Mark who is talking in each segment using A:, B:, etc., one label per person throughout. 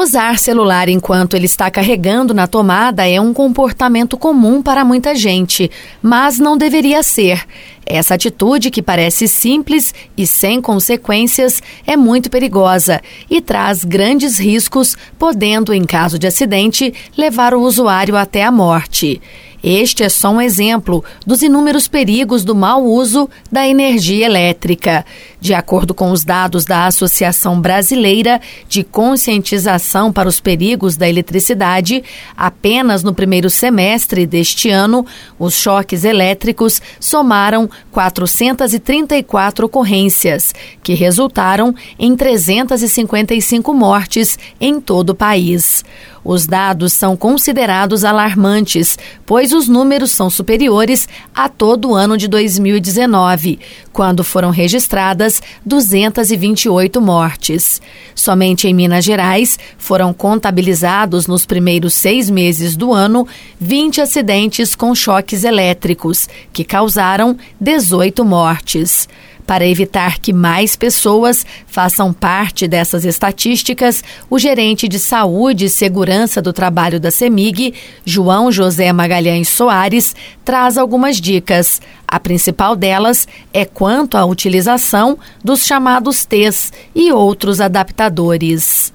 A: Usar celular enquanto ele está carregando na tomada é um comportamento comum para muita gente, mas não deveria ser. Essa atitude, que parece simples e sem consequências, é muito perigosa e traz grandes riscos, podendo, em caso de acidente, levar o usuário até a morte. Este é só um exemplo dos inúmeros perigos do mau uso da energia elétrica. De acordo com os dados da Associação Brasileira de Conscientização para os Perigos da Eletricidade, apenas no primeiro semestre deste ano, os choques elétricos somaram 434 ocorrências, que resultaram em 355 mortes em todo o país. Os dados são considerados alarmantes, pois os números são superiores a todo o ano de 2019, quando foram registradas 228 mortes. Somente em Minas Gerais foram contabilizados nos primeiros seis meses do ano 20 acidentes com choques elétricos, que causaram 18 mortes. Para evitar que mais pessoas façam parte dessas estatísticas, o gerente de Saúde e Segurança do Trabalho da CEMIG, João José Magalhães Soares, traz algumas dicas. A principal delas é quanto à utilização dos chamados T's e outros adaptadores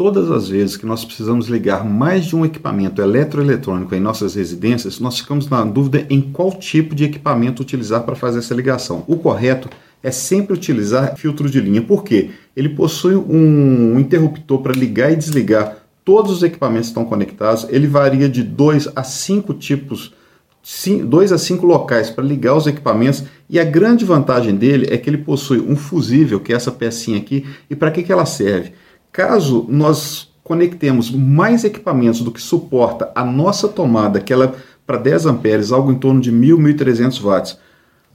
B: todas as vezes que nós precisamos ligar mais de um equipamento eletroeletrônico em nossas residências, nós ficamos na dúvida em qual tipo de equipamento utilizar para fazer essa ligação. O correto é sempre utilizar filtro de linha, porque ele possui um interruptor para ligar e desligar todos os equipamentos que estão conectados. Ele varia de 2 a 5 tipos, 2 a 5 locais para ligar os equipamentos. E a grande vantagem dele é que ele possui um fusível, que é essa pecinha aqui. E para que, que ela serve? Caso nós conectemos mais equipamentos do que suporta a nossa tomada, que ela para 10 amperes, algo em torno de 1.000, 1.300 watts,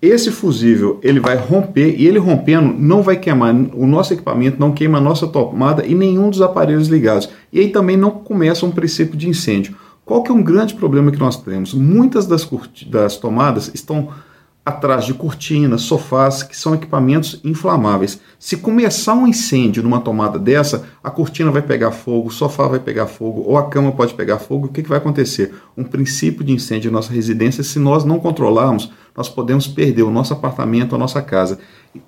B: esse fusível ele vai romper e ele rompendo não vai queimar o nosso equipamento, não queima a nossa tomada e nenhum dos aparelhos ligados. E aí também não começa um princípio de incêndio. Qual que é um grande problema que nós temos? Muitas das, das tomadas estão atrás de cortinas, sofás, que são equipamentos inflamáveis. Se começar um incêndio numa tomada dessa, a cortina vai pegar fogo, o sofá vai pegar fogo, ou a cama pode pegar fogo. O que, que vai acontecer? Um princípio de incêndio em nossa residência, se nós não controlarmos, nós podemos perder o nosso apartamento, a nossa casa.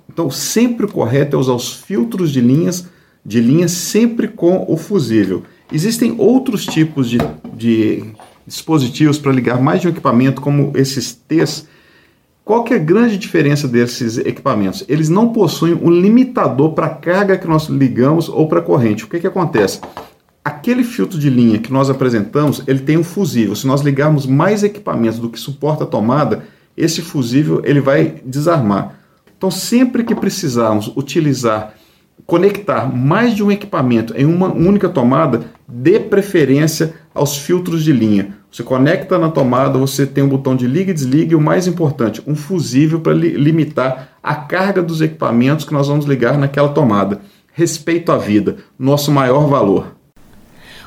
B: Então, sempre o correto é usar os filtros de linhas, de linha sempre com o fusível. Existem outros tipos de, de dispositivos para ligar mais de um equipamento, como esses T's, qual que é a grande diferença desses equipamentos? Eles não possuem um limitador para a carga que nós ligamos ou para a corrente. O que, que acontece? Aquele filtro de linha que nós apresentamos, ele tem um fusível. Se nós ligarmos mais equipamentos do que suporta a tomada, esse fusível ele vai desarmar. Então, sempre que precisarmos utilizar, conectar mais de um equipamento em uma única tomada, dê preferência aos filtros de linha. Você conecta na tomada, você tem um botão de liga e desliga e o mais importante, um fusível para li limitar a carga dos equipamentos que nós vamos ligar naquela tomada. Respeito à vida, nosso maior valor.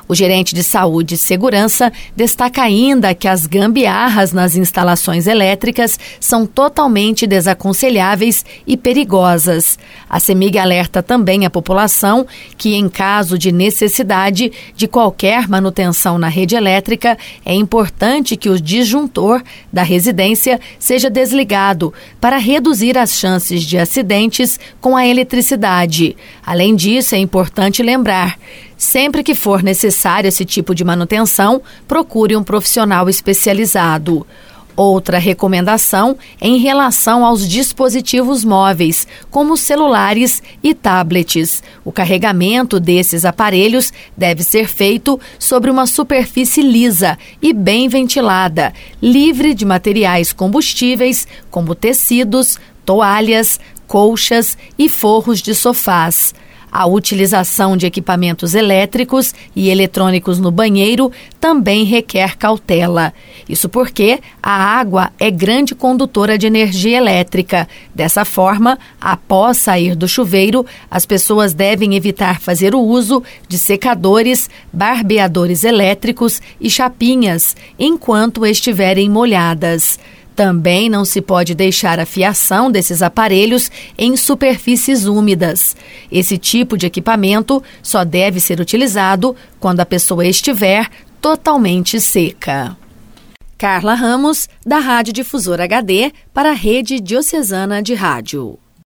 A: O gerente de saúde e segurança destaca ainda que as gambiarras nas instalações elétricas são totalmente desaconselháveis e perigosas. A CEMIG alerta também a população que, em caso de necessidade de qualquer manutenção na rede elétrica, é importante que o disjuntor da residência seja desligado para reduzir as chances de acidentes com a eletricidade. Além disso, é importante lembrar Sempre que for necessário esse tipo de manutenção, procure um profissional especializado. Outra recomendação é em relação aos dispositivos móveis, como celulares e tablets. O carregamento desses aparelhos deve ser feito sobre uma superfície lisa e bem ventilada, livre de materiais combustíveis, como tecidos, toalhas, colchas e forros de sofás. A utilização de equipamentos elétricos e eletrônicos no banheiro também requer cautela. Isso porque a água é grande condutora de energia elétrica. Dessa forma, após sair do chuveiro, as pessoas devem evitar fazer o uso de secadores, barbeadores elétricos e chapinhas enquanto estiverem molhadas. Também não se pode deixar a fiação desses aparelhos em superfícies úmidas. Esse tipo de equipamento só deve ser utilizado quando a pessoa estiver totalmente seca. Carla Ramos, da Rádio Difusora HD, para a Rede Diocesana de Rádio.